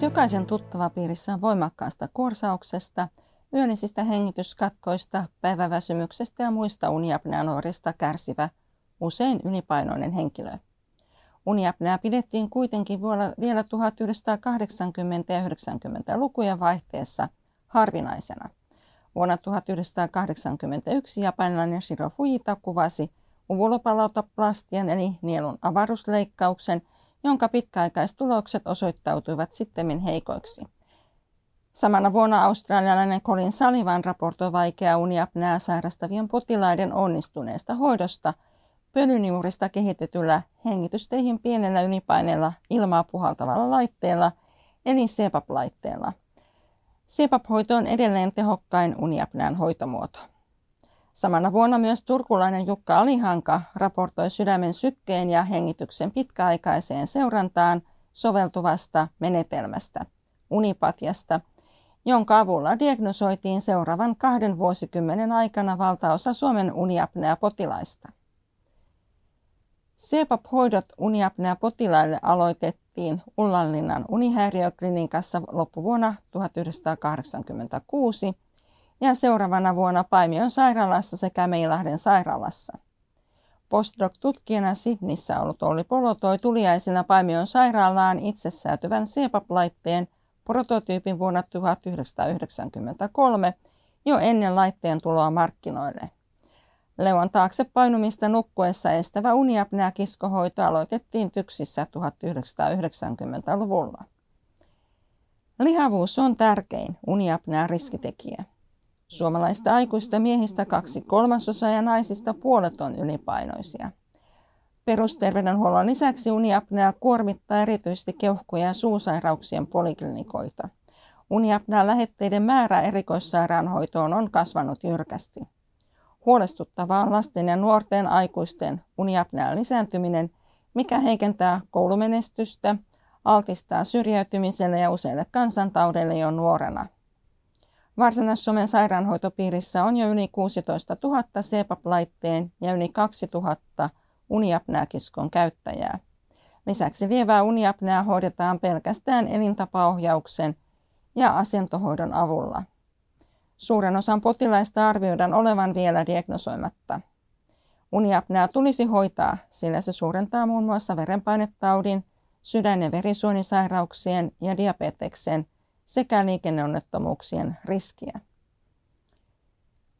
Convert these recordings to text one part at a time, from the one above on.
Lähes jokaisen tuttava piirissä on voimakkaasta korsauksesta, yöllisistä hengityskatkoista, päiväväsymyksestä ja muista uniapneanuorista kärsivä, usein ylipainoinen henkilö. Uniapnea pidettiin kuitenkin vielä 1980- ja 90-lukujen vaihteessa harvinaisena. Vuonna 1981 japanilainen Shiro Fujita kuvasi uvulopalautoplastian eli nielun avaruusleikkauksen, jonka pitkäaikaistulokset osoittautuivat sittemmin heikoiksi. Samana vuonna australialainen Colin Sullivan raportoi vaikeaa uniapnää sairastavien potilaiden onnistuneesta hoidosta pölyniurista kehitetyllä hengitysteihin pienellä ylipaineella ilmaa puhaltavalla laitteella eli CPAP-laitteella. CPAP-hoito on edelleen tehokkain uniapnään hoitomuoto. Samana vuonna myös turkulainen Jukka Alihanka raportoi sydämen sykkeen ja hengityksen pitkäaikaiseen seurantaan soveltuvasta menetelmästä, unipatiasta, jonka avulla diagnosoitiin seuraavan kahden vuosikymmenen aikana valtaosa Suomen uniapnea-potilaista. CPAP-hoidot uniapnea-potilaille aloitettiin Ullanlinnan unihäiriöklinikassa loppuvuonna 1986 ja seuraavana vuonna Paimion sairaalassa sekä Meilahden sairaalassa. Postdoc-tutkijana Sydnissä ollut Olli Polo toi tuliaisena Paimion sairaalaan itsesäätyvän CPAP-laitteen prototyypin vuonna 1993 jo ennen laitteen tuloa markkinoille. Leuan taakse painumista nukkuessa estävä uniapnea-kiskohoito aloitettiin tyksissä 1990-luvulla. Lihavuus on tärkein uniapnea riskitekijä. Suomalaista aikuista miehistä kaksi kolmasosaa ja naisista puolet on ylipainoisia. Perusterveydenhuollon lisäksi uniapnea kuormittaa erityisesti keuhkoja ja suusairauksien poliklinikoita. Uniapnea lähetteiden määrä erikoissairaanhoitoon on kasvanut jyrkästi. Huolestuttavaa on lasten ja nuorten aikuisten uniapnean lisääntyminen, mikä heikentää koulumenestystä, altistaa syrjäytymiselle ja useille kansantaudeille jo nuorena. Varsinais-Suomen sairaanhoitopiirissä on jo yli 16 000 CPAP-laitteen ja yli 2 000 uniapneakiskon käyttäjää. Lisäksi lievää uniapneaa hoidetaan pelkästään elintapaohjauksen ja asentohoidon avulla. Suuren osan potilaista arvioidaan olevan vielä diagnosoimatta. Uniapnea tulisi hoitaa, sillä se suurentaa muun muassa verenpainetaudin, sydän- ja verisuonisairauksien ja diabeteksen sekä liikenneonnettomuuksien riskiä.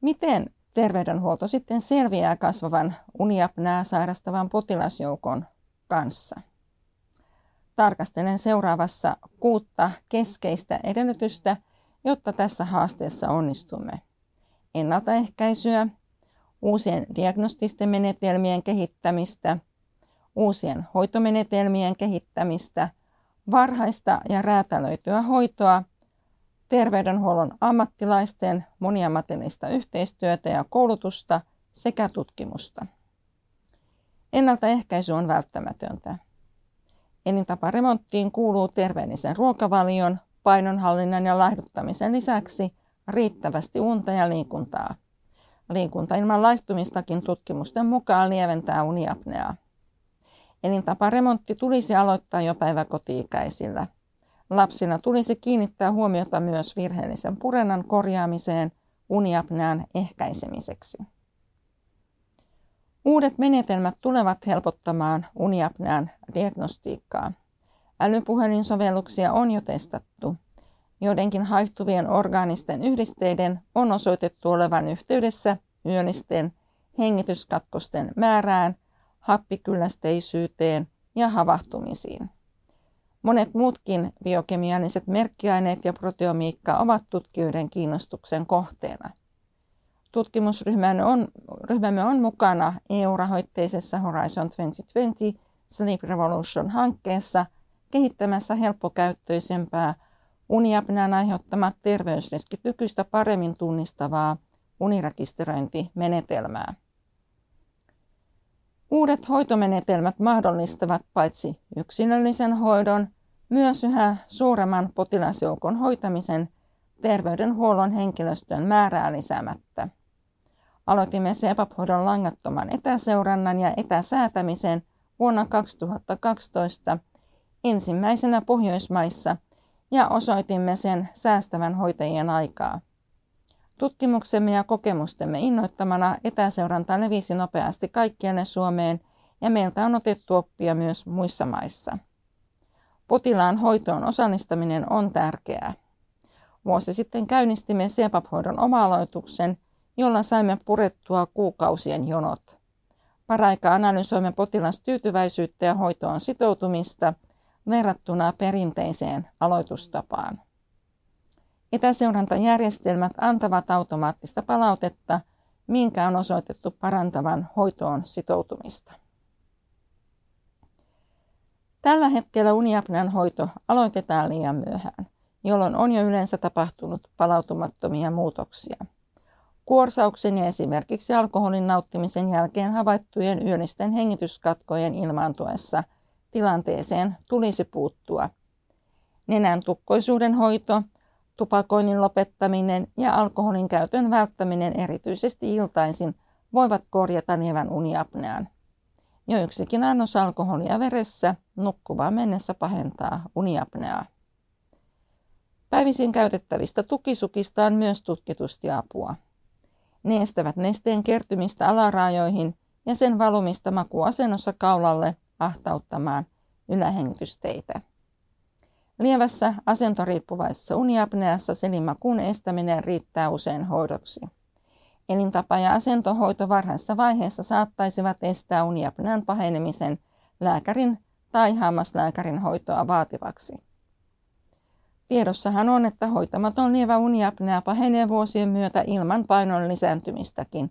Miten terveydenhuolto sitten selviää kasvavan uniapnää sairastavan potilasjoukon kanssa? Tarkastelen seuraavassa kuutta keskeistä edellytystä, jotta tässä haasteessa onnistumme. Ennaltaehkäisyä, uusien diagnostisten menetelmien kehittämistä, uusien hoitomenetelmien kehittämistä, varhaista ja räätälöityä hoitoa, terveydenhuollon ammattilaisten moniammatillista yhteistyötä ja koulutusta sekä tutkimusta. Ennaltaehkäisy on välttämätöntä. Elintaparemonttiin kuuluu terveellisen ruokavalion, painonhallinnan ja laihduttamisen lisäksi riittävästi unta ja liikuntaa. Liikunta ilman laihtumistakin tutkimusten mukaan lieventää uniapneaa. Elintaparemontti tulisi aloittaa jo päiväkoti-ikäisillä. Lapsina tulisi kiinnittää huomiota myös virheellisen purennan korjaamiseen uniapnean ehkäisemiseksi. Uudet menetelmät tulevat helpottamaan uniapnean diagnostiikkaa. Älypuhelinsovelluksia on jo testattu. Joidenkin haihtuvien orgaanisten yhdisteiden on osoitettu olevan yhteydessä yöllisten hengityskatkosten määrään, happikyllästeisyyteen ja havahtumisiin. Monet muutkin biokemialliset merkkiaineet ja proteomiikka ovat tutkijoiden kiinnostuksen kohteena. Tutkimusryhmämme on, ryhmämme on mukana EU-rahoitteisessa Horizon 2020 Sleep Revolution-hankkeessa – kehittämässä helppokäyttöisempää uniapnean aiheuttamat terveysriskit nykyistä paremmin tunnistavaa unirekisteröintimenetelmää. Uudet hoitomenetelmät mahdollistavat paitsi yksilöllisen hoidon, myös yhä suuremman potilasjoukon hoitamisen terveydenhuollon henkilöstön määrää lisäämättä. Aloitimme CEPAP-hoidon langattoman etäseurannan ja etäsäätämisen vuonna 2012 ensimmäisenä Pohjoismaissa ja osoitimme sen säästävän hoitajien aikaa. Tutkimuksemme ja kokemustemme innoittamana etäseuranta levisi nopeasti kaikkialle Suomeen ja meiltä on otettu oppia myös muissa maissa. Potilaan hoitoon osallistaminen on tärkeää. Vuosi sitten käynnistimme CPAP-hoidon oma-aloituksen, jolla saimme purettua kuukausien jonot. Paraikaa analysoimme potilastyytyväisyyttä ja hoitoon sitoutumista verrattuna perinteiseen aloitustapaan. Etäseurantajärjestelmät antavat automaattista palautetta, minkä on osoitettu parantavan hoitoon sitoutumista. Tällä hetkellä uniapnean hoito aloitetaan liian myöhään, jolloin on jo yleensä tapahtunut palautumattomia muutoksia. Kuorsauksen ja esimerkiksi alkoholin nauttimisen jälkeen havaittujen yöllisten hengityskatkojen ilmaantuessa tilanteeseen tulisi puuttua. Nenän tukkoisuuden hoito, tupakoinnin lopettaminen ja alkoholin käytön välttäminen erityisesti iltaisin voivat korjata lievän uniapnean. Jo yksikin annos alkoholia veressä nukkuvaan mennessä pahentaa uniapneaa. Päivisin käytettävistä tukisukista on myös tutkitusti apua. Ne estävät nesteen kertymistä alaraajoihin ja sen valumista makuasennossa kaulalle ahtauttamaan ylähengitysteitä. Lievässä asentoriippuvaisessa uniapneassa selimakuun estäminen riittää usein hoidoksi. Elintapa- ja asentohoito varhaisessa vaiheessa saattaisivat estää uniapnean pahenemisen lääkärin tai hammaslääkärin hoitoa vaativaksi. Tiedossahan on, että hoitamaton lievä uniapnea pahenee vuosien myötä ilman painon lisääntymistäkin,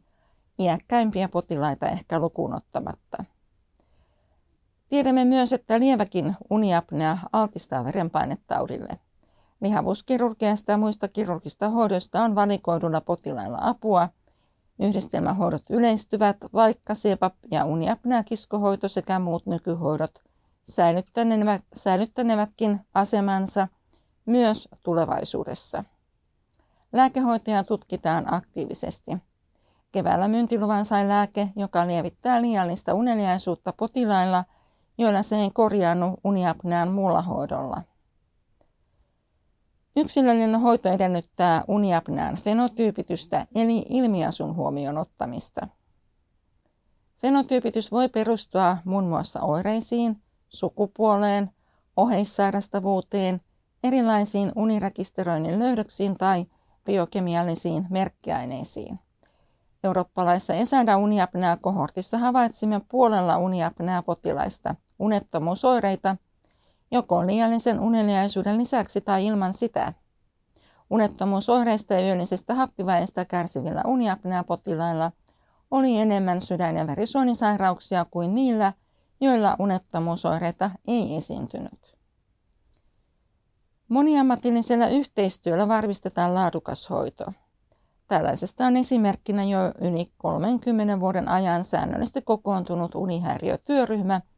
iäkkäimpiä potilaita ehkä lukuun ottamatta. Tiedämme myös, että lieväkin uniapnea altistaa verenpainetaudille. Lihavuuskirurgiasta ja muista kirurgista hoidoista on valikoidulla potilailla apua. Yhdistelmähoidot yleistyvät, vaikka CPAP ja uniapnea kiskohoito sekä muut nykyhoidot säilyttänevätkin asemansa myös tulevaisuudessa. Lääkehoitoja tutkitaan aktiivisesti. Keväällä myyntiluvan sai lääke, joka lievittää liiallista uneliaisuutta potilailla – joilla se ei korjaannu uniapnean muulla hoidolla. Yksilöllinen hoito edellyttää uniapnean fenotyypitystä eli ilmiasun huomioon ottamista. Fenotyypitys voi perustua muun muassa oireisiin, sukupuoleen, oheissairastavuuteen, erilaisiin unirekisteröinnin löydöksiin tai biokemiallisiin merkkiaineisiin. Eurooppalaisessa Esada uniapnea kohortissa havaitsimme puolella uniapnea potilaista – unettomuusoireita, joko liiallisen uneliaisuuden lisäksi tai ilman sitä. Unettomuusoireista ja yöllisestä happiväestä kärsivillä uniapnea-potilailla oli enemmän sydän- ja verisuonisairauksia kuin niillä, joilla unettomuusoireita ei esiintynyt. Moniammatillisella yhteistyöllä varmistetaan laadukas hoito. Tällaisesta on esimerkkinä jo yli 30 vuoden ajan säännöllisesti kokoontunut unihäiriötyöryhmä –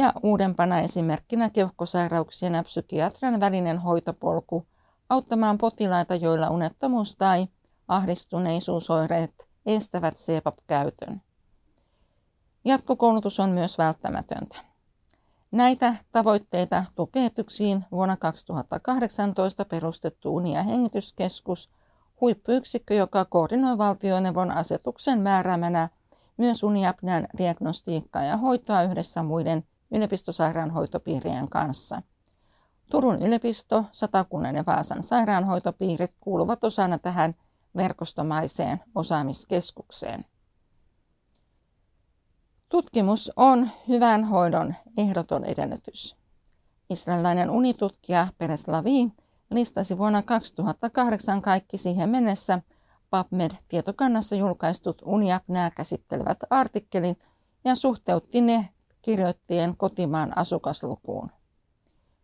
ja uudempana esimerkkinä keuhkosairauksien ja psykiatrian välinen hoitopolku auttamaan potilaita, joilla unettomuus tai ahdistuneisuusoireet estävät CPAP-käytön. Jatkokoulutus on myös välttämätöntä. Näitä tavoitteita tukee TYKSiin vuonna 2018 perustettu Uni- ja hengityskeskus, huippuyksikkö, joka koordinoi valtioneuvon asetuksen määräämänä myös uniapnean diagnostiikkaa ja hoitoa yhdessä muiden yliopistosairaanhoitopiirien kanssa. Turun yliopisto, Satakunnan ja Vaasan sairaanhoitopiirit kuuluvat osana tähän verkostomaiseen osaamiskeskukseen. Tutkimus on hyvän hoidon ehdoton edellytys. Israelilainen unitutkija Peres Lavi listasi vuonna 2008 kaikki siihen mennessä PubMed-tietokannassa julkaistut uniapnää käsittelevät artikkelit ja suhteutti ne kirjoittien kotimaan asukaslukuun.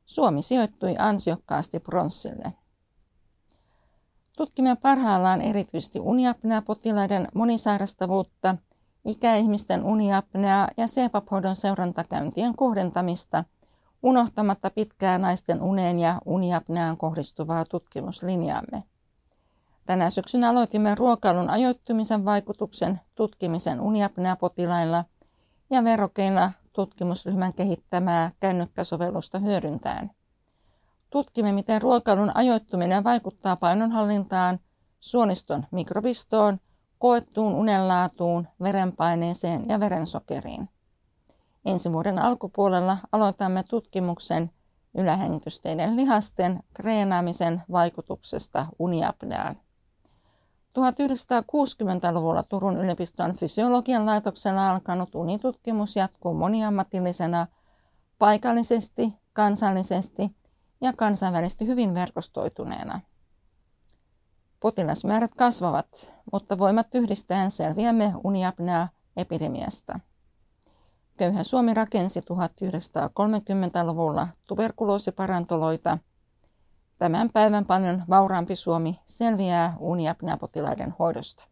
Suomi sijoittui ansiokkaasti pronssille. Tutkimme parhaillaan erityisesti uniapnea-potilaiden monisairastavuutta, ikäihmisten uniapnea ja CPAP-hoidon seurantakäyntien kohdentamista, unohtamatta pitkää naisten uneen ja uniapneaan kohdistuvaa tutkimuslinjaamme. Tänä syksynä aloitimme ruokailun ajoittumisen vaikutuksen tutkimisen uniapnea-potilailla ja verokeilla tutkimusryhmän kehittämää kännykkäsovellusta hyödyntäen. Tutkimme, miten ruokailun ajoittuminen vaikuttaa painonhallintaan, suoniston mikrobistoon, koettuun unenlaatuun, verenpaineeseen ja verensokeriin. Ensi vuoden alkupuolella aloitamme tutkimuksen ylähengitysteiden lihasten treenaamisen vaikutuksesta uniapneaan. 1960-luvulla Turun yliopiston fysiologian laitoksella alkanut unitutkimus jatkuu moniammatillisena, paikallisesti, kansallisesti ja kansainvälisesti hyvin verkostoituneena. Potilasmäärät kasvavat, mutta voimat yhdistäen selviämme uniapnea-epidemiasta. Köyhä Suomi rakensi 1930-luvulla tuberkuloosiparantoloita. Tämän päivän paljon vauraampi Suomi selviää uniapnea-potilaiden hoidosta.